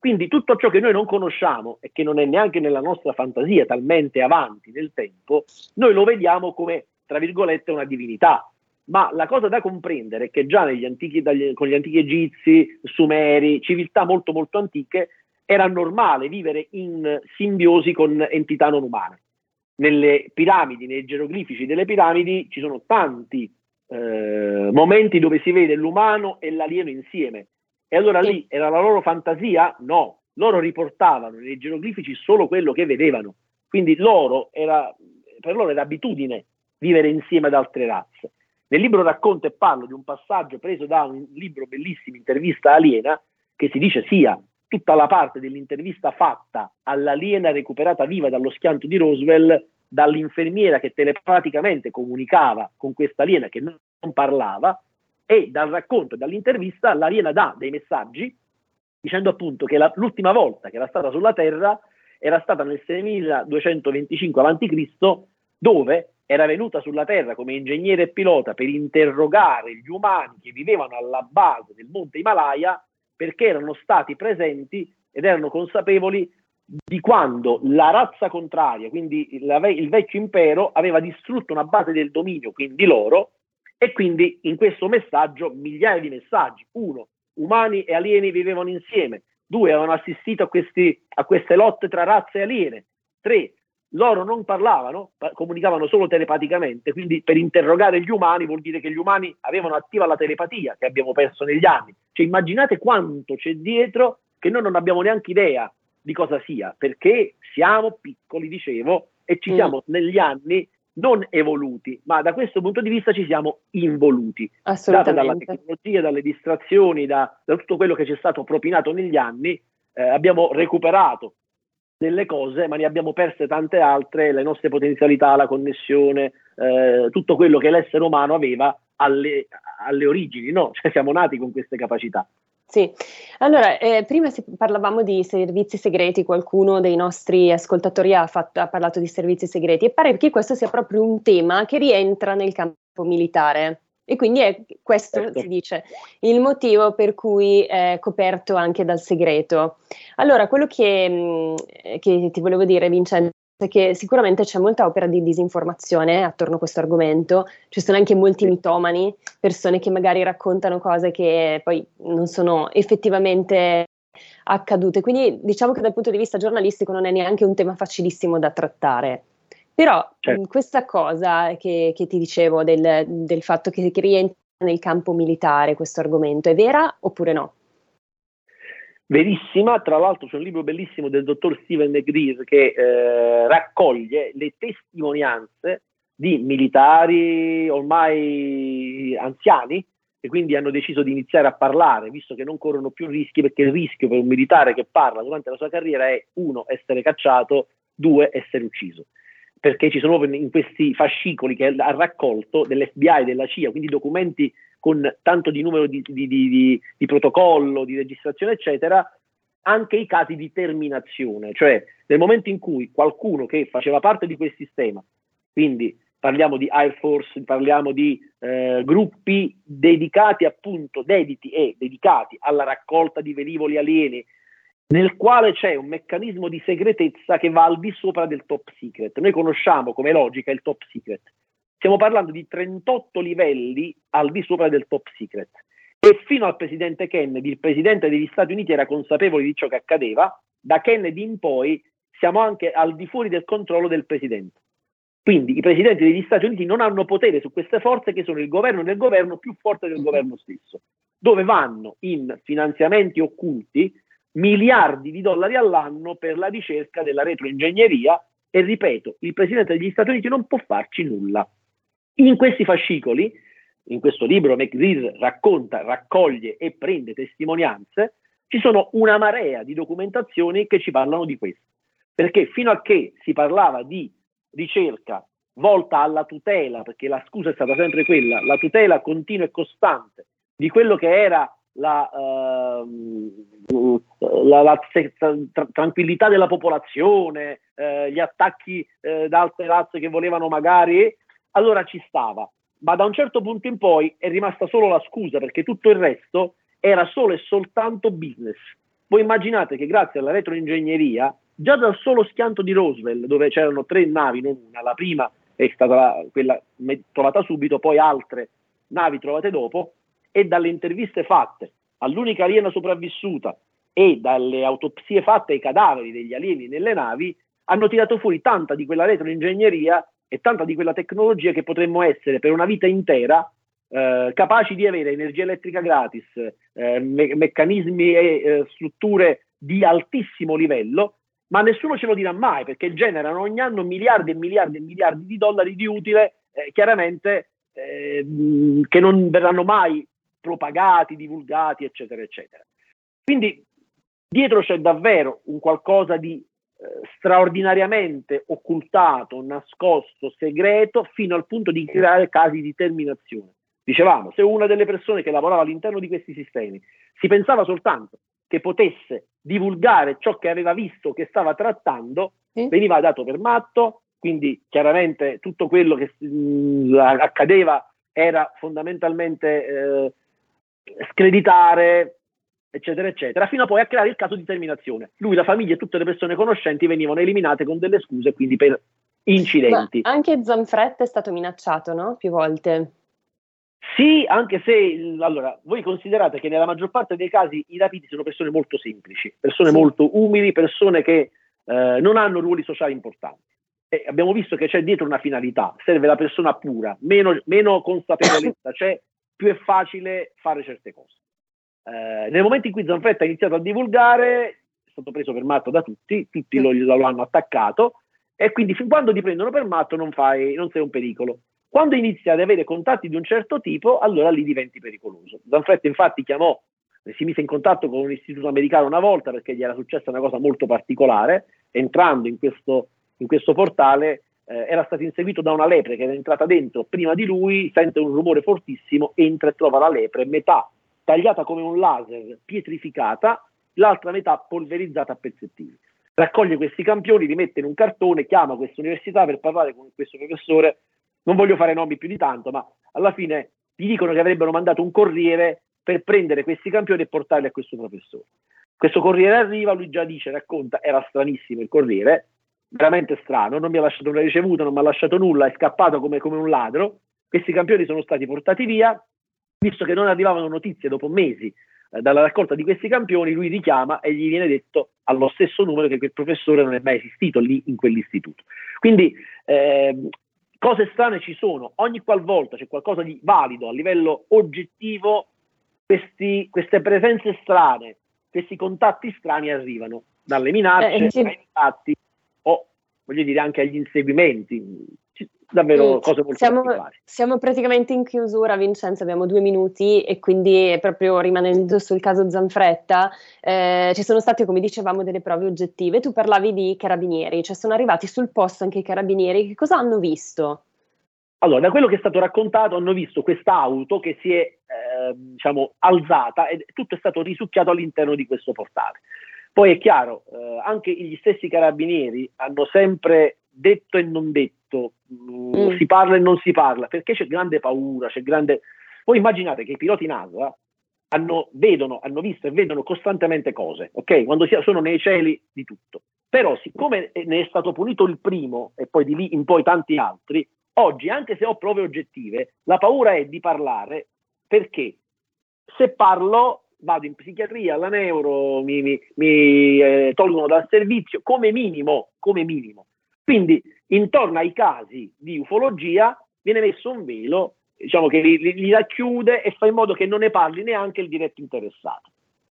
Quindi tutto ciò che noi non conosciamo e che non è neanche nella nostra fantasia talmente avanti nel tempo, noi lo vediamo come, tra virgolette, una divinità. Ma la cosa da comprendere è che già antichi, dagli, con gli antichi egizi, sumeri, civiltà molto molto antiche, era normale vivere in simbiosi con entità non umane. Nelle piramidi, nei geroglifici delle piramidi ci sono tanti eh, momenti dove si vede l'umano e l'alieno insieme e allora lì era la loro fantasia? No, loro riportavano nei geroglifici solo quello che vedevano. Quindi loro era, per loro era abitudine vivere insieme ad altre razze. Nel libro racconto e parlo di un passaggio preso da un libro bellissimo, Intervista aliena, che si dice sia tutta la parte dell'intervista fatta all'aliena recuperata viva dallo schianto di Roswell dall'infermiera che telepaticamente comunicava con questa aliena che non parlava e dal racconto e dall'intervista l'aliena dà dei messaggi dicendo appunto che la, l'ultima volta che era stata sulla Terra era stata nel 6225 a.C. dove era venuta sulla Terra come ingegnere e pilota per interrogare gli umani che vivevano alla base del monte Himalaya perché erano stati presenti ed erano consapevoli di quando la razza contraria, quindi il, il vecchio impero, aveva distrutto una base del dominio, quindi loro, e quindi in questo messaggio migliaia di messaggi. Uno, umani e alieni vivevano insieme. Due, avevano assistito a, questi, a queste lotte tra razze aliene. Tre, loro non parlavano, comunicavano solo telepaticamente, quindi per interrogare gli umani vuol dire che gli umani avevano attiva la telepatia che abbiamo perso negli anni. Cioè immaginate quanto c'è dietro che noi non abbiamo neanche idea di cosa sia, perché siamo piccoli, dicevo, e ci mm. siamo negli anni non evoluti, ma da questo punto di vista ci siamo involuti. Date dalla tecnologia, dalle distrazioni, da, da, tutto quello che ci è stato propinato negli anni, eh, abbiamo recuperato delle cose, ma ne abbiamo perse tante altre, le nostre potenzialità, la connessione, eh, tutto quello che l'essere umano aveva alle, alle origini, no? Cioè siamo nati con queste capacità. Sì, allora eh, prima si, parlavamo di servizi segreti, qualcuno dei nostri ascoltatori ha, fatto, ha, parlato di servizi segreti e pare che questo sia proprio un tema che rientra nel campo militare e quindi è questo, certo. si dice, il motivo per cui è coperto anche dal segreto. Allora, quello che, mm, che ti volevo dire Vincenzo perché sicuramente c'è molta opera di disinformazione attorno a questo argomento, ci sono anche molti mitomani, persone che magari raccontano cose che poi non sono effettivamente accadute, quindi diciamo che dal punto di vista giornalistico non è neanche un tema facilissimo da trattare. Però certo. questa cosa che, che, ti dicevo del, del fatto che, che rientra nel campo militare questo argomento è vera oppure no? Verissima, tra l'altro c'è un libro bellissimo del dottor Steven Negris che eh, raccoglie le testimonianze di militari ormai anziani e quindi hanno deciso di iniziare a parlare, visto che non corrono più rischi, perché il rischio per un militare che parla durante la sua carriera è uno, essere cacciato, due, essere ucciso. Perché ci sono in questi fascicoli che ha raccolto dell'FBI, della CIA, quindi documenti con tanto di numero di, di, di, di protocollo, di registrazione, eccetera, anche i casi di terminazione, cioè nel momento in cui qualcuno che faceva parte di quel sistema, quindi parliamo di Air Force, parliamo di eh, gruppi dedicati appunto, dediti e dedicati alla raccolta di velivoli alieni, nel quale c'è un meccanismo di segretezza che va al di sopra del top secret. Noi conosciamo come logica il top secret. Stiamo parlando di 38 livelli al di sopra del top secret. E fino al presidente Kennedy, il presidente degli Stati Uniti era consapevole di ciò che accadeva, da Kennedy in poi siamo anche al di fuori del controllo del presidente. Quindi i presidenti degli Stati Uniti non hanno potere su queste forze che sono il governo del governo più forte del governo stesso, dove vanno in finanziamenti occulti miliardi di dollari all'anno per la ricerca della retroingegneria e ripeto, il presidente degli Stati Uniti non può farci nulla. In questi fascicoli, in questo libro McGreer racconta, raccoglie e prende testimonianze, ci sono una marea di documentazioni che ci parlano di questo. Perché fino a che si parlava di ricerca volta alla tutela, perché la scusa è stata sempre quella, la tutela continua e costante di quello che era la, uh, la, la tra, tranquillità della popolazione, uh, gli attacchi uh, da altre razze che volevano magari allora ci stava. Ma da un certo punto in poi è rimasta solo la scusa perché tutto il resto era solo e soltanto business. Voi immaginate che grazie alla retroingegneria, già dal solo schianto di Roosevelt, dove c'erano tre navi, non una, la prima è stata la, quella trovata subito, poi altre navi trovate dopo, e dalle interviste fatte all'unica aliena sopravvissuta e dalle autopsie fatte ai cadaveri degli alieni nelle navi, hanno tirato fuori tanta di quella retroingegneria e tanta di quella tecnologia che potremmo essere per una vita intera eh, capaci di avere energia elettrica gratis, eh, me- meccanismi e eh, strutture di altissimo livello, ma nessuno ce lo dirà mai perché generano ogni anno miliardi e miliardi e miliardi di dollari di utile, eh, chiaramente eh, che non verranno mai propagati, divulgati, eccetera, eccetera. Quindi dietro c'è davvero un qualcosa di eh, straordinariamente occultato, nascosto, segreto, fino al punto di creare casi di terminazione. Dicevamo, se una delle persone che lavorava all'interno di questi sistemi si pensava soltanto che potesse divulgare ciò che aveva visto, che stava trattando, mm. veniva dato per matto, quindi chiaramente tutto quello che mh, mm, accadeva era fondamentalmente eh, screditare, eccetera, eccetera, fino a poi a creare il caso di terminazione. Lui, la famiglia e tutte le persone conoscenti venivano eliminate con delle scuse, quindi per incidenti. Ma anche Zanfretta è stato minacciato, no? Più volte. Sì, anche se allora, voi considerate che nella maggior parte dei casi i rapiti sono persone molto semplici, persone sì. molto umili, persone che eh, non hanno ruoli sociali importanti. E abbiamo visto che c'è dietro una finalità, serve la persona pura, meno, meno consapevolezza c'è, più è facile fare certe cose. Eh, nel momento in cui Zanfretta ha iniziato a divulgare, è stato preso per matto da tutti, tutti lo, lo hanno attaccato, e quindi fin quando ti prendono per matto non, fai, non sei un pericolo. Quando inizi ad avere contatti di un certo tipo, allora lì diventi pericoloso. Zanfretta infatti chiamò, si mise in contatto con un istituto americano una volta perché gli era successa una cosa molto particolare, entrando in questo, in questo portale eh, era stato inseguito da una lepre che era entrata dentro prima di lui, sente un rumore fortissimo, entra e trova la lepre, metà tagliata come un laser, pietrificata, l'altra metà polverizzata a pezzettini. Raccoglie questi campioni, li mette in un cartone, chiama questa università per parlare con questo professore. Non voglio fare nomi più di tanto, ma alla fine gli dicono che avrebbero mandato un corriere per prendere questi campioni e portarli a questo professore. Questo corriere arriva, lui già dice, racconta, era stranissimo il corriere, veramente strano, non mi ha lasciato una ricevuta, non mi ha lasciato nulla, è scappato come, come un ladro. Questi campioni sono stati portati via, visto che non arrivavano notizie dopo mesi eh, dalla raccolta di questi campioni, lui richiama e gli viene detto allo stesso numero che quel professore non è mai esistito lì in quell'istituto. Quindi eh, cose strane ci sono, ogni qualvolta c'è qualcosa di valido a livello oggettivo, questi, queste presenze strane, questi contatti strani arrivano dalle minacce eh, sì. ai fatti o voglio dire anche agli inseguimenti davvero mm, cose molto siamo, siamo, praticamente in chiusura, Vincenzo, abbiamo due minuti e quindi proprio rimanendo sul caso Zanfretta, eh, ci sono state, come dicevamo, delle prove oggettive. Tu parlavi di carabinieri, cioè sono arrivati sul posto anche i carabinieri. Che cosa hanno visto? Allora, da quello che è stato raccontato, hanno visto questa auto che si è eh, diciamo, alzata e tutto è stato risucchiato all'interno di questo portale. Poi è chiaro, eh, anche gli stessi carabinieri hanno sempre detto e non detto, mm. mm. si parla e non si parla, perché c'è grande paura, c'è grande... Voi immaginate che i piloti NASA hanno, vedono, hanno visto e vedono costantemente cose, ok? Quando si, sono nei cieli di tutto. Però siccome ne è stato punito il primo e poi di lì in poi tanti altri, oggi, anche se ho prove oggettive, la paura è di parlare perché se parlo vado in psichiatria, alla neuro, mi, mi, mi eh, tolgono dal servizio, come minimo, come minimo. Quindi intorno ai casi di ufologia viene messo un velo diciamo, che li, li, li racchiude e fa in modo che non ne parli neanche il diretto interessato.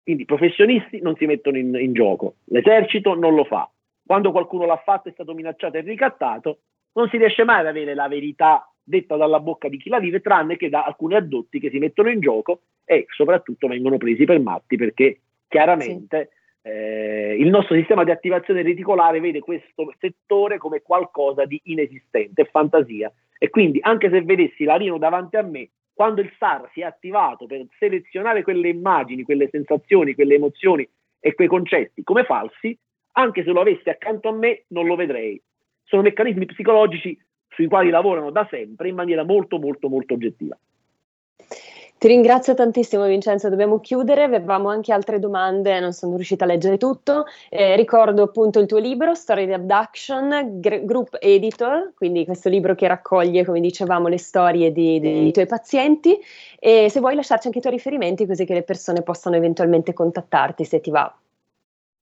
Quindi i professionisti non si mettono in, in gioco, l'esercito non lo fa. Quando qualcuno l'ha fatto è stato minacciato e ricattato, non si riesce mai ad avere la verità detta dalla bocca di chi la vive, tranne che da alcuni addotti che si mettono in gioco e soprattutto vengono presi per matti perché chiaramente sì eh, il nostro sistema di attivazione reticolare vede questo settore come qualcosa di inesistente, fantasia. E quindi, anche se vedessi l'alieno davanti a me, quando il SAR si è attivato per selezionare quelle immagini, quelle sensazioni, quelle emozioni e quei concetti come falsi, anche se lo avessi accanto a me, non lo vedrei. Sono meccanismi psicologici sui quali lavorano da sempre in maniera molto, molto, molto oggettiva. Ti ringrazio tantissimo Vincenzo, dobbiamo chiudere, avevamo anche altre domande, non sono riuscita a leggere tutto. Eh, ricordo appunto il tuo libro, Story di Abduction, Gr- Group Editor, quindi questo libro che raccoglie, come dicevamo, le storie di, dei tuoi pazienti e se vuoi lasciarci anche i tuoi riferimenti così che le persone possano eventualmente contattarti se ti va.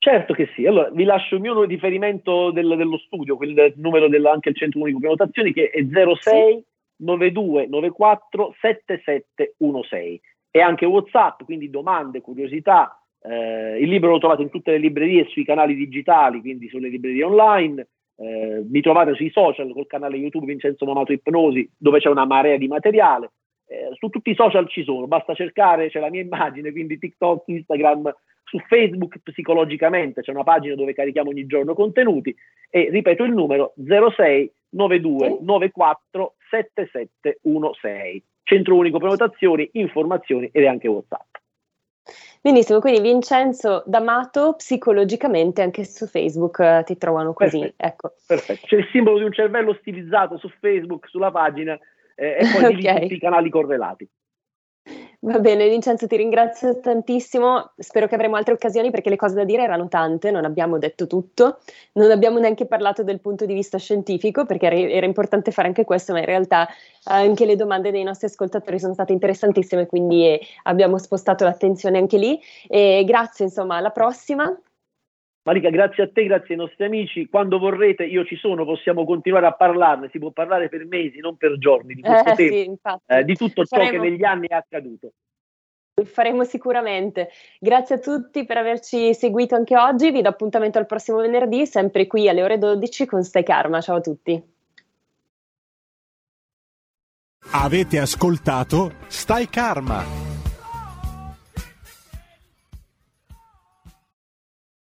Certo che sì, allora vi lascio il mio riferimento del, dello studio, quel numero della, anche il centro unico prenotazioni che è 06 sì. 9294 7716 e anche Whatsapp, quindi domande, curiosità. Eh, il libro lo trovate in tutte le librerie sui canali digitali, quindi sulle librerie online. Eh, mi trovate sui social col canale YouTube Vincenzo Mamato Ipnosi, dove c'è una marea di materiale. Eh, su tutti i social ci sono, basta cercare, c'è la mia immagine, quindi TikTok, Instagram, su Facebook psicologicamente c'è una pagina dove carichiamo ogni giorno contenuti e ripeto il numero 06 92 94 7716. Centro unico prenotazioni, informazioni ed anche WhatsApp. Benissimo, quindi Vincenzo D'Amato psicologicamente anche su Facebook eh, ti trovano così. Perfetto. Ecco. Perfetto. C'è il simbolo di un cervello stilizzato su Facebook, sulla pagina eh, e poi okay. tutti i canali correlati. Va bene, Vincenzo, ti ringrazio tantissimo. Spero che avremo altre occasioni perché le cose da dire erano tante, non abbiamo detto tutto, non abbiamo neanche parlato del punto di vista scientifico perché era, importante fare anche questo, ma in realtà anche le domande dei nostri ascoltatori sono state interessantissime, quindi eh, abbiamo spostato l'attenzione anche lì. E grazie, insomma, alla prossima. Marica, grazie a te, grazie ai nostri amici. Quando vorrete, io ci sono, possiamo continuare a parlarne. Si può parlare per mesi, non per giorni, di questo Eh, tema, sì, eh, di tutto ciò Faremo- che negli anni è accaduto. Lo faremo sicuramente. Grazie a tutti per averci seguito anche oggi. Vi do appuntamento al prossimo venerdì, sempre qui alle ore 12 con Stai Karma. Ciao a tutti. Avete ascoltato Stai Karma.